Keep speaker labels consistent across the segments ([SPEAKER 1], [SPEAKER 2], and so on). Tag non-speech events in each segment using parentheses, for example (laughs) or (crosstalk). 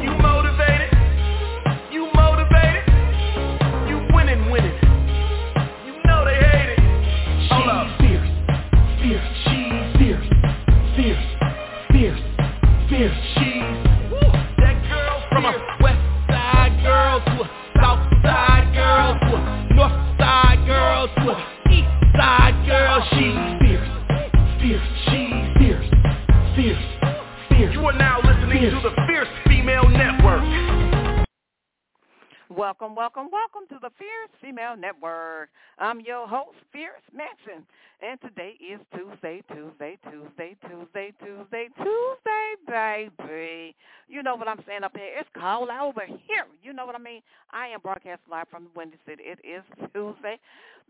[SPEAKER 1] You. Welcome, welcome, welcome to the Fierce Female Network. I'm your host, Fierce Manson, and today is Tuesday, Tuesday, Tuesday, Tuesday, Tuesday, Tuesday, baby. You know what I'm saying up here. It's cold over here. You know what I mean? I am broadcasting live from Windy City. It is Tuesday.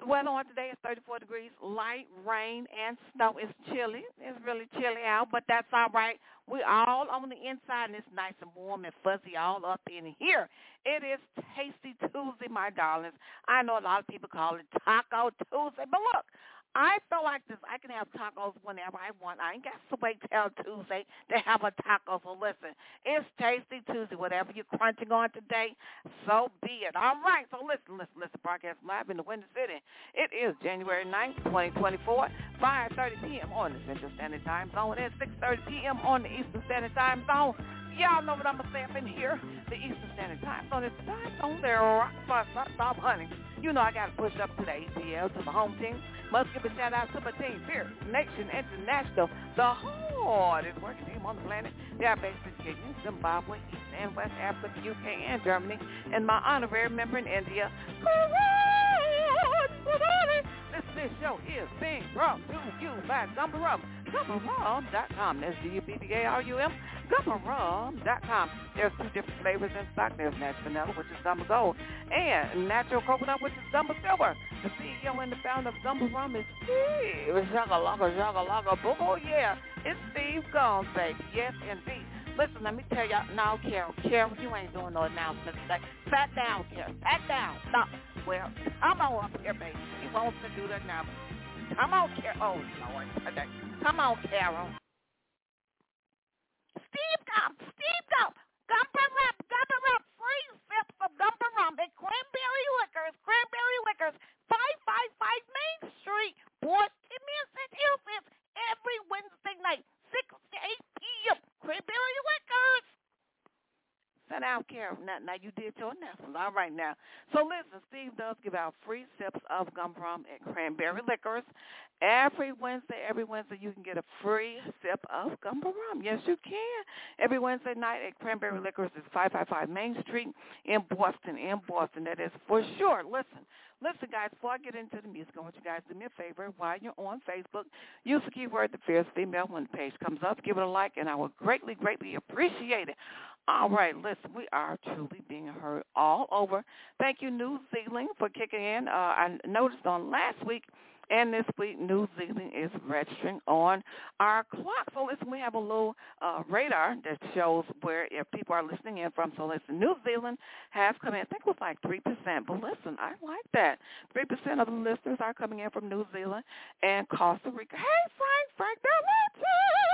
[SPEAKER 1] The weather on today is 34 degrees, light rain and snow. It's chilly. It's really chilly out, but that's all right. We're all on the inside, and it's nice and warm and fuzzy all up in here. It is Tasty Tuesday, my darlings. I know a lot of people call it Taco Tuesday, but look, I feel like this. I can have tacos whenever I want. I ain't got to wait till Tuesday to have a taco. So listen, it's Tasty Tuesday. Whatever you're crunching on today, so be it. All right. So listen, listen, listen. Broadcast live in the Windy City. It is January 9th, 2024, 5.30 p.m. on the Central Standard Time Zone and 6.30 p.m. on the Eastern Standard Time Zone. Y'all know what I'm going to say up in here. The Eastern Standard Time is the time zone there. Rock, stop, stop, honey. You know I got to push up to the ATL, to the home team. Must give a shout out to my team, Fierce Nation International, the hardest working team on the planet. They are based in Kenya, Zimbabwe, East and West Africa, UK, and Germany, and my honorary member in India. This, this show is being brought to you by Gubba Rum. GubbaRum.com. That's G-U-B-B-A-R-U-M. GubbaRum.com. There's two different flavors in stock. There's natural vanilla, which is Gubba Gold, and natural coconut, which is Gubba Silver. The CEO and the founder of Gubba Rum is Steve. Jaga-laga, jaga-laga, boo Oh, yeah. It's Steve Gomes, baby. Yes, indeed. Listen, let me tell y'all. No, Carol. Carol, you ain't doing no announcements today. Down, Carol. Sat down. Stop. Well, come on up here, baby. Wants to do the announcement. Come on, Carol. Oh, Lord. Come on, Carol. Steve Gump. Steve Gump. Gumper Rep. Gumper Rep. Free sips of Gumper Rum and Cranberry Liquors. Cranberry Liquors. 555 Main Street, Boston, Massachusetts. Every Wednesday night, 6 to 8 p.m. Cranberry Liquors. Down, Carol. Now, now you did your announcement. All right now. So listen, Steve does give out free sips of gum rum and cranberry liquors. Every Wednesday, every Wednesday you can get a free sip of gum rum. Yes, you can. Every Wednesday night at Cranberry Liquors is 555 Main Street in Boston, in Boston. That is for sure. Listen, Listen, guys, before I get into the music, I want you guys to do me a favor. While you're on Facebook, use the keyword The Fierce Female when the page comes up. Give it a like, and I will greatly, greatly appreciate it. All right, listen, we are truly being heard all over. Thank you, New Zealand, for kicking in. Uh, I noticed on last week and this week, New Zealand is registering on our clock. So listen, we have a little uh, radar that shows where if people are listening in from. So listen, New Zealand has come in. I think it was like 3%. But listen, I like that. 3% of the listeners are coming in from New Zealand and Costa Rica. Hey, Frank, Frank, they're I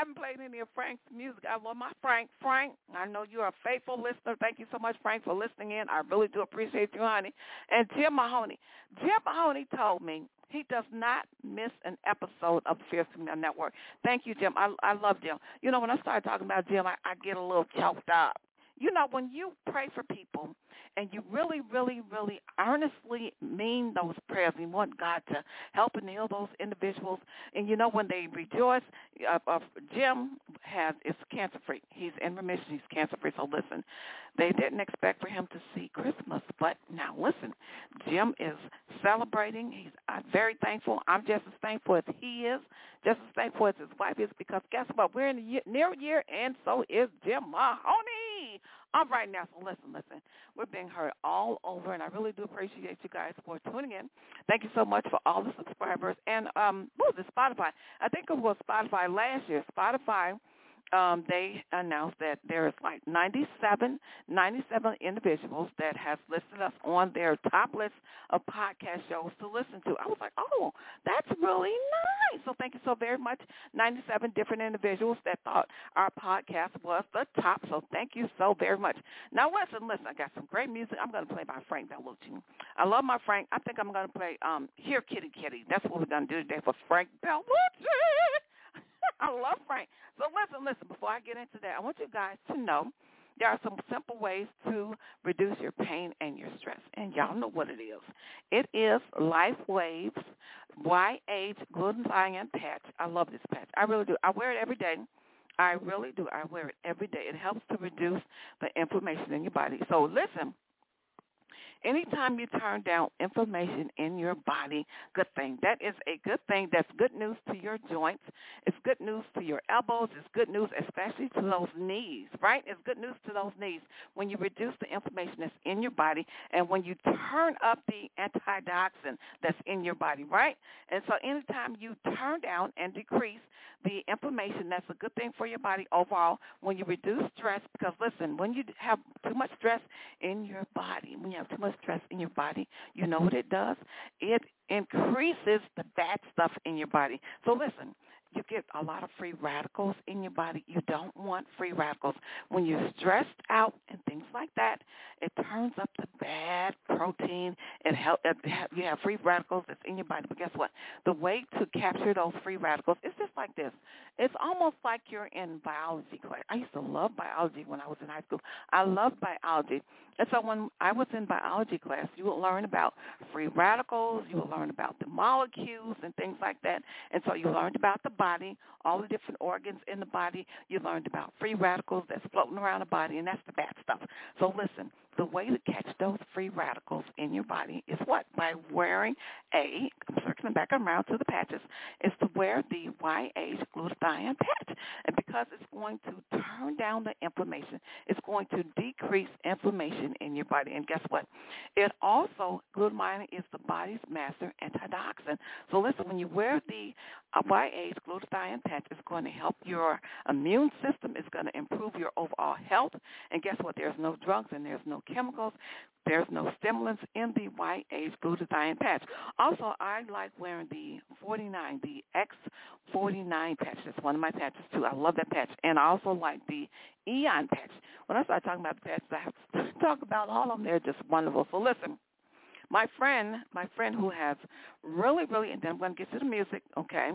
[SPEAKER 1] haven't played any of Frank's music. I love my Frank. Frank, I know you're a faithful listener. Thank you so much, Frank, for listening in. I really do appreciate you, honey. And Jim Mahoney. Jim Mahoney told me he does not miss an episode of Fierce Female Network. Thank you, Jim. I I love Jim. You know, when I start talking about Jim, I, I get a little choked up. You know, when you pray for people and you really, really, really earnestly mean those prayers you want God to help and heal those individuals, and you know when they rejoice, uh, uh, Jim has is cancer free. He's in remission. He's cancer free. So listen, they didn't expect for him to see Christmas, but now listen, Jim is celebrating. He's uh, very thankful. I'm just as thankful as he is, just as thankful as his wife is, because guess what? We're in the year, near year, and so is Jim Mahoney. All right, now, so listen, listen. We're being heard all over, and I really do appreciate you guys for tuning in. Thank you so much for all the subscribers. And, um, what Spotify? I think it was Spotify last year. Spotify um, they announced that there's like 97, 97 individuals that have listed us on their top list of podcast shows to listen to. I was like, oh, that's really nice. So thank you so very much, 97 different individuals that thought our podcast was the top. So thank you so very much. Now listen, listen, I got some great music. I'm going to play by Frank Bellucci. I love my Frank. I think I'm going to play um, Here Kitty Kitty. That's what we're going to do today for Frank Bellucci. I love Frank. So listen, listen, before I get into that, I want you guys to know there are some simple ways to reduce your pain and your stress. And y'all know what it is. It is Life Waves Y-Age Glutathione Patch. I love this patch. I really do. I wear it every day. I really do. I wear it every day. It helps to reduce the inflammation in your body. So listen, Anytime you turn down inflammation in your body, good thing. That is a good thing. That's good news to your joints. It's good news to your elbows. It's good news especially to those knees, right? It's good news to those knees when you reduce the inflammation that's in your body and when you turn up the antioxidant that's in your body, right? And so anytime you turn down and decrease the inflammation, that's a good thing for your body overall. When you reduce stress, because listen, when you have too much stress in your body, when you have too much stress in your body, you know mm-hmm. what it does? It increases the bad stuff in your body. So listen, you get a lot of free radicals in your body. You don't want free radicals. When you're stressed out and things like that, it turns up the bad protein. It help you have free radicals that's in your body. But guess what? The way to capture those free radicals is just like this. It's almost like you're in biology class. I used to love biology when I was in high school. I loved biology. And so when I was in biology class, you would learn about free radicals, you would learn about the molecules and things like that. And so you learned about the body, all the different organs in the body. You learned about free radicals that's floating around the body, and that's the bad stuff. So listen, the way to catch those free radicals in your body is what? By wearing a, I'm circling back around to the patches, is to wear the Y-Age glutathione patch. And because it's going to turn down the inflammation, it's going to decrease inflammation in your body. And guess what? It also, glutathione is the body's master antioxidant. So listen, when you wear the Y-Age glutathione patch, is going to help your immune system. It's going to improve your overall health. And guess what? There's no drugs and there's no chemicals. There's no stimulants in the Y-Age glutathione patch. Also, I like wearing the 49, the X49 patch. That's one of my patches too. I love that patch. And I also like the Aeon patch. When I start talking about the patches, I have to (laughs) talk about all of them. They're just wonderful. So listen, my friend, my friend who has really, really, and then I'm going to get to the music, okay?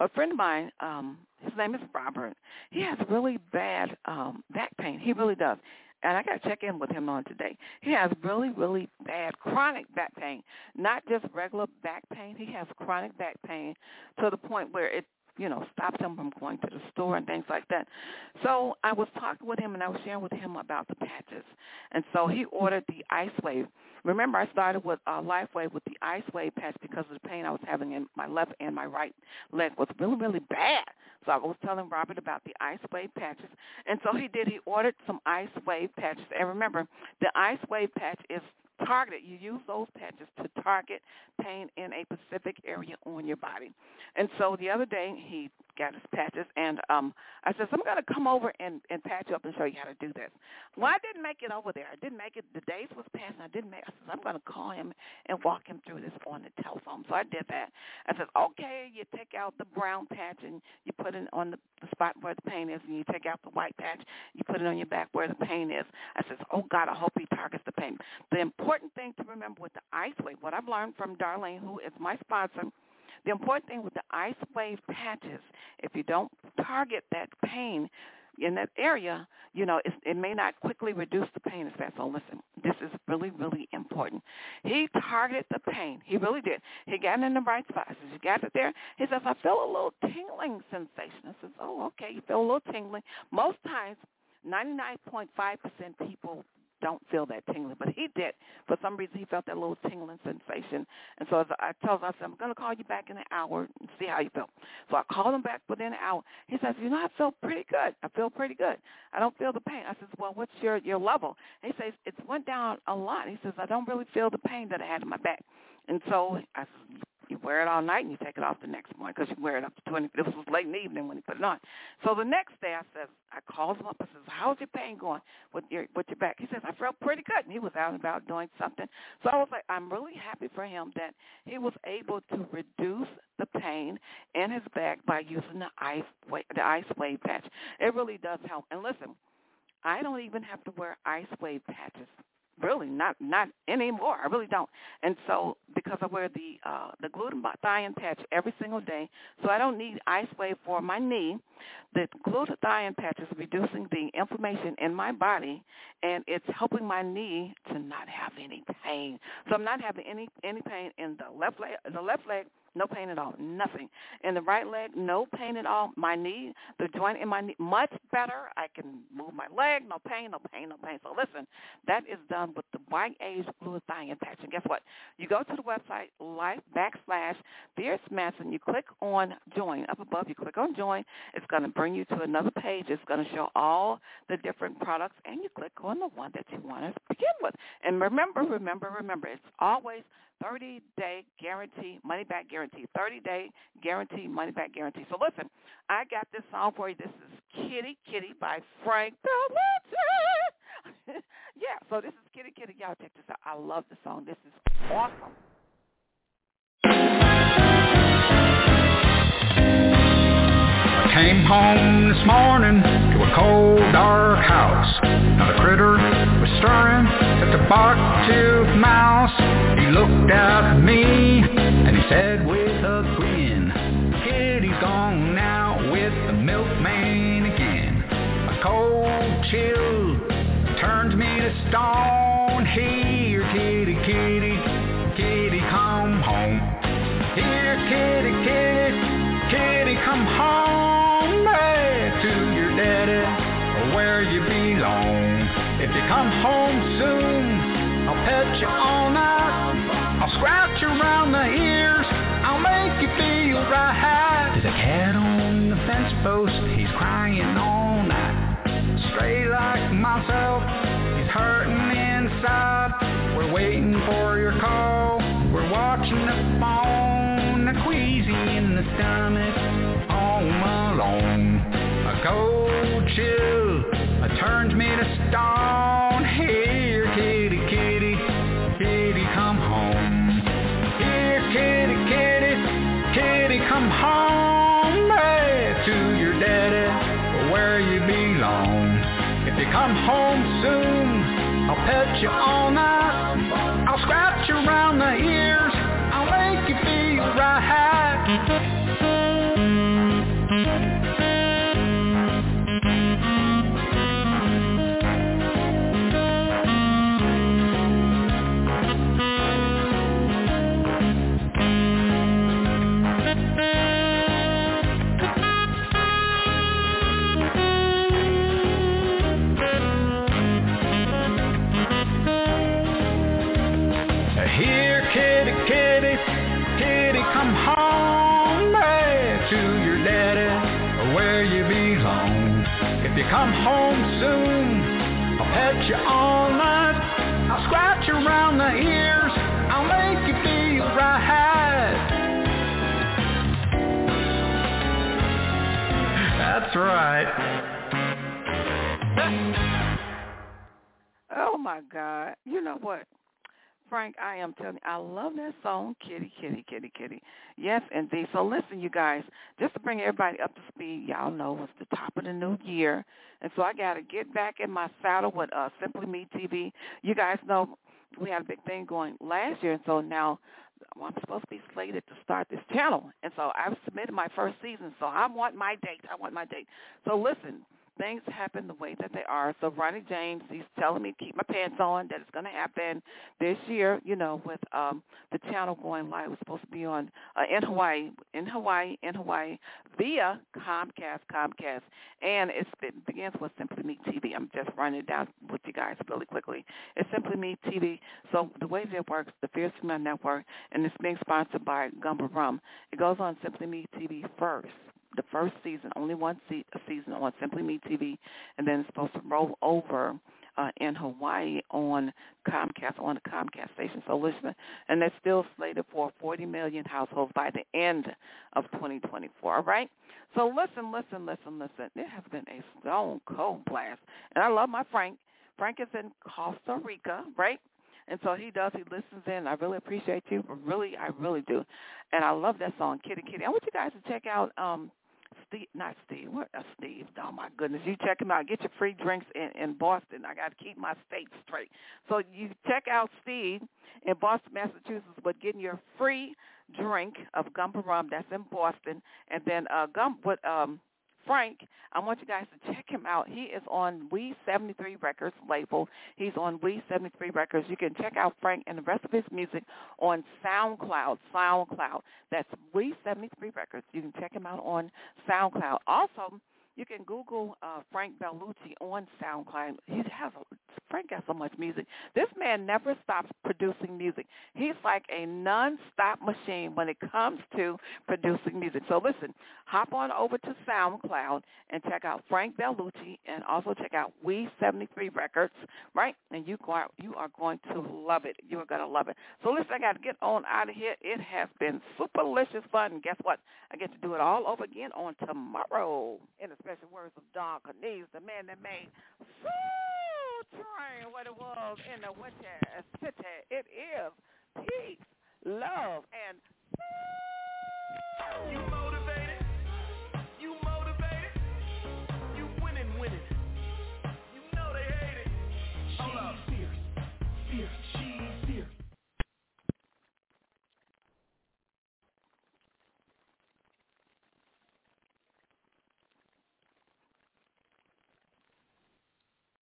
[SPEAKER 1] A friend of mine, um, his name is Robert. He has really bad um, back pain. He really does and I got to check in with him on today. He has really, really bad chronic back pain, not just regular back pain. He has chronic back pain to the point where it you know, stops him from going to the store and things like that. So I was talking with him and I was sharing with him about the patches. And so he ordered the Ice Wave. Remember, I started with uh, Life Wave with the Ice Wave patch because of the pain I was having in my left and my right leg was really, really bad. So I was telling Robert about the Ice Wave patches. And so he did. He ordered some Ice Wave patches. And remember, the Ice Wave patch is targeted. You use those patches to target pain in a specific area on your body. And so the other day he got his patches, and um, I said, so I'm going to come over and, and patch up and show you how to do this. Well, I didn't make it over there. I didn't make it. The days was passing. I didn't make I said, I'm going to call him and walk him through this on the telephone. So I did that. I said, okay, you take out the brown patch and you put it on the, the spot where the pain is, and you take out the white patch, you put it on your back where the pain is. I said, oh, God, I hope he targets the pain. The important thing to remember with the ice wave, what I've learned from Darlene, who is my sponsor, the important thing with the ice wave patches, if you don't target that pain in that area, you know, it may not quickly reduce the pain fast. So listen, this is really, really important. He targeted the pain. He really did. He got it in the right spot. I said, you got it there? He says, I feel a little tingling sensation. I says, oh, okay, you feel a little tingling. Most times, 99.5% people don't feel that tingling, but he did. For some reason, he felt that little tingling sensation. And so I told him, I said, I'm going to call you back in an hour and see how you feel. So I called him back within an hour. He says, you know, I feel pretty good. I feel pretty good. I don't feel the pain. I says, well, what's your, your level? And he says, it's went down a lot. He says, I don't really feel the pain that I had in my back. And so I You wear it all night and you take it off the next morning because you wear it up to 20. This was late in the evening when he put it on. So the next day I says, I called him up and says, how's your pain going with your with your back? He says, I felt pretty good. And he was out and about doing something. So I was like, I'm really happy for him that he was able to reduce the pain in his back by using the ice the ice wave patch. It really does help. And listen, I don't even have to wear ice wave patches really not not anymore. I really don't. And so because I wear the uh the glutathione patch every single day, so I don't need ice wave for my knee. The glutathione patch is reducing the inflammation in my body and it's helping my knee to not have any pain. So I'm not having any any pain in the left leg in the left leg no pain at all, nothing. In the right leg, no pain at all. My knee, the joint in my knee, much better. I can move my leg, no pain, no pain, no pain. So listen, that is done with the White Age Glutathione patch. And guess what? You go to the website, life backslash Fierce Manson. You click on join. Up above, you click on join. It's going to bring you to another page. It's going to show all the different products, and you click on the one that you want to begin with. And remember, remember, remember, it's always 30 day guarantee, money back guarantee, 30 day guarantee, money back guarantee. So listen, I got this song for you. This is Kitty Kitty by Frank Bellucci. (laughs) yeah, so this is Kitty Kitty. Y'all check this out. I love the song. This is awesome.
[SPEAKER 2] Came home this morning to a cold, dark house. Not a critter was stirring at the bark-toothed mouse. He looked at me and he said right. There's a cat on the fence post. He's crying all night. Stray like myself, he's hurting inside. We're waiting for your call. We're watching the phone. A Queasy in the stomach, home alone. A cold chill come home back to your daddy where you belong. If you come home soon, I'll pet you all night. I'll scratch you around come home soon, I'll pet you all night. I'll scratch you around the ears. I'll make you feel right. That's right.
[SPEAKER 1] Oh my God! You know what, Frank? I am telling you, I love that song, Kitty, Kitty, Kitty, Kitty. Yes, indeed. So listen, you guys, just to bring everybody up to speed, y'all know it's the top of the new year, and so I got to get back in my saddle with uh, Simply Me TV. You guys know we had a big thing going last year, and so now well, I'm supposed to be slated to start this channel, and so I've submitted my first season. So I want my date. I want my date. So listen, things happen the way that they are. So Ronnie James, he's telling me to keep my pants on, that it's going to happen this year, you know, with um the channel going live. It's supposed to be on uh, in Hawaii, in Hawaii, in Hawaii, via Comcast, Comcast. And it's, it begins with Simply Me TV. I'm just running it down with you guys really quickly. It's Simply Me TV. So the way that it works, the Fierce Female Network, and it's being sponsored by Gubba Rum. It goes on Simply Me TV first the first season, only one se- season on Simply Me TV, and then it's supposed to roll over uh, in Hawaii on Comcast on the Comcast station. So listen, and they're still slated for 40 million households by the end of 2024. All right. So listen, listen, listen, listen. It has been a stone cold blast, and I love my Frank. Frank is in Costa Rica, right? And so he does. He listens in. I really appreciate you. Really, I really do. And I love that song, Kitty Kitty. I want you guys to check out um Steve, not Steve. What? Uh, Steve. Oh my goodness! You check him out. Get your free drinks in in Boston. I got to keep my state straight. So you check out Steve in Boston, Massachusetts, but getting your free drink of gumper rum. That's in Boston, and then uh gum. What um Frank, I want you guys to check him out. He is on We 73 Records label. He's on We 73 Records. You can check out Frank and the rest of his music on SoundCloud. SoundCloud. That's We 73 Records. You can check him out on SoundCloud. Also, you can Google uh, Frank Bellucci on SoundCloud. He has Frank has so much music. This man never stops producing music. He's like a non-stop machine when it comes to producing music. So listen, hop on over to SoundCloud and check out Frank Bellucci and also check out We 73 Records, right? And you are you are going to love it. You are going to love it. So listen, I got to get on out of here. It has been super delicious fun. And guess what? I get to do it all over again on tomorrow in the special words of Don Cornelius, the man that made Train was in the winter city. It is peace, love, and
[SPEAKER 3] you